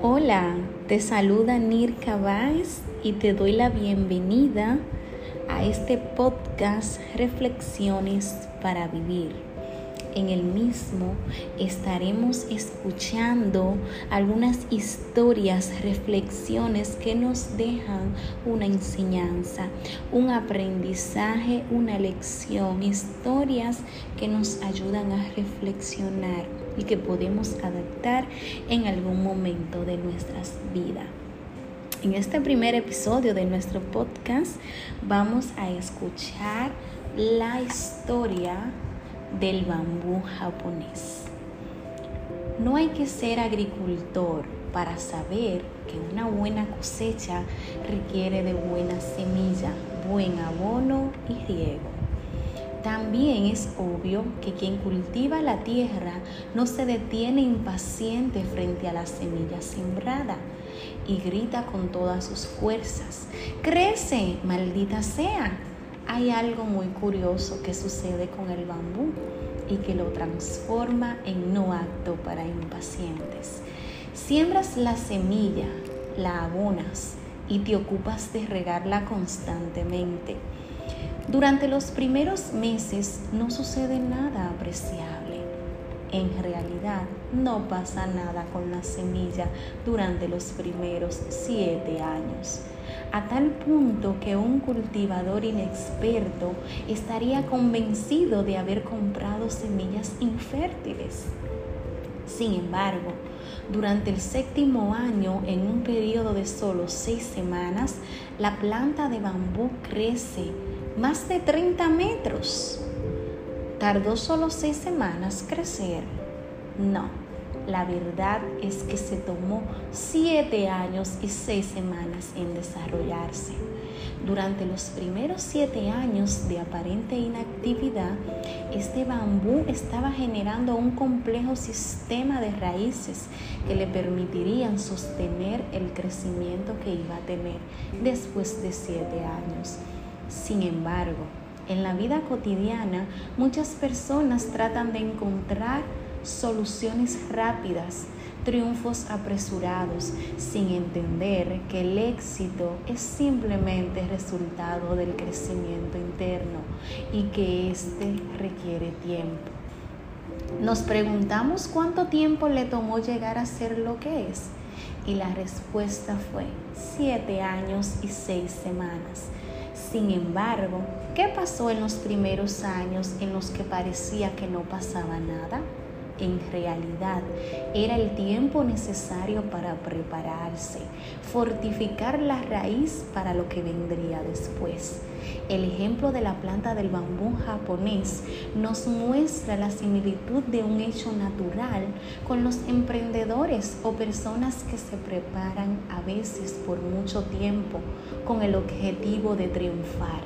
Hola, te saluda Nirka Baez y te doy la bienvenida a este podcast Reflexiones para Vivir. En el mismo estaremos escuchando algunas historias, reflexiones que nos dejan una enseñanza, un aprendizaje, una lección, historias que nos ayudan a reflexionar y que podemos adaptar en algún momento de nuestras vidas. En este primer episodio de nuestro podcast vamos a escuchar la historia del bambú japonés. No hay que ser agricultor para saber que una buena cosecha requiere de buena semilla, buen abono y riego. También es obvio que quien cultiva la tierra no se detiene impaciente frente a la semilla sembrada y grita con todas sus fuerzas, crece, maldita sea. Hay algo muy curioso que sucede con el bambú y que lo transforma en no acto para impacientes. Siembras la semilla, la abonas y te ocupas de regarla constantemente durante los primeros meses no sucede nada apreciable. En realidad no pasa nada con la semilla durante los primeros siete años, a tal punto que un cultivador inexperto estaría convencido de haber comprado semillas infértiles. Sin embargo, durante el séptimo año, en un periodo de solo seis semanas, la planta de bambú crece más de 30 metros. ¿Tardó solo seis semanas crecer? No, la verdad es que se tomó siete años y seis semanas en desarrollarse. Durante los primeros siete años de aparente inactividad, este bambú estaba generando un complejo sistema de raíces que le permitirían sostener el crecimiento que iba a tener después de siete años. Sin embargo, en la vida cotidiana muchas personas tratan de encontrar soluciones rápidas, triunfos apresurados, sin entender que el éxito es simplemente resultado del crecimiento interno y que éste requiere tiempo. Nos preguntamos cuánto tiempo le tomó llegar a ser lo que es y la respuesta fue siete años y seis semanas. Sin embargo, ¿qué pasó en los primeros años en los que parecía que no pasaba nada? En realidad era el tiempo necesario para prepararse, fortificar la raíz para lo que vendría después. El ejemplo de la planta del bambú japonés nos muestra la similitud de un hecho natural con los emprendedores o personas que se preparan a veces por mucho tiempo con el objetivo de triunfar.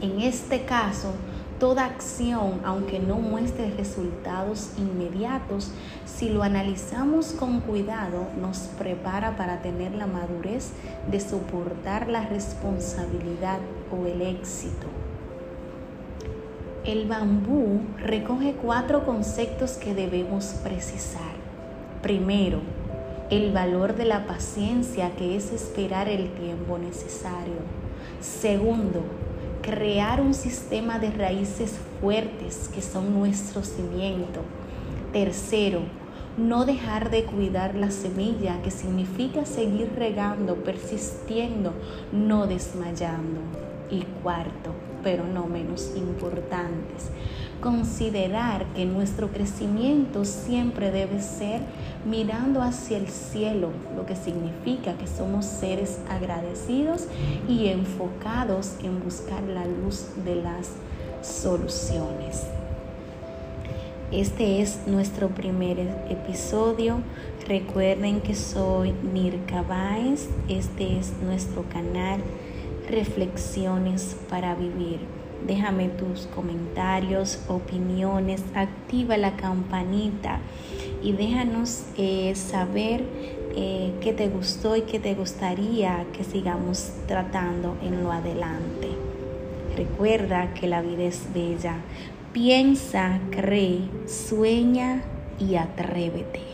En este caso, Toda acción, aunque no muestre resultados inmediatos, si lo analizamos con cuidado, nos prepara para tener la madurez de soportar la responsabilidad o el éxito. El bambú recoge cuatro conceptos que debemos precisar. Primero, el valor de la paciencia que es esperar el tiempo necesario. Segundo, crear un sistema de raíces fuertes que son nuestro cimiento. Tercero, no dejar de cuidar la semilla, que significa seguir regando, persistiendo, no desmayando. Y cuarto, pero no menos importantes, considerar que nuestro crecimiento siempre debe ser mirando hacia el cielo, lo que significa que somos seres agradecidos y enfocados en buscar la luz de las soluciones. Este es nuestro primer episodio. Recuerden que soy Nirka Baez. Este es nuestro canal Reflexiones para Vivir. Déjame tus comentarios, opiniones, activa la campanita y déjanos eh, saber eh, qué te gustó y qué te gustaría que sigamos tratando en lo adelante. Recuerda que la vida es bella, Piensa, cree, sueña y atrévete.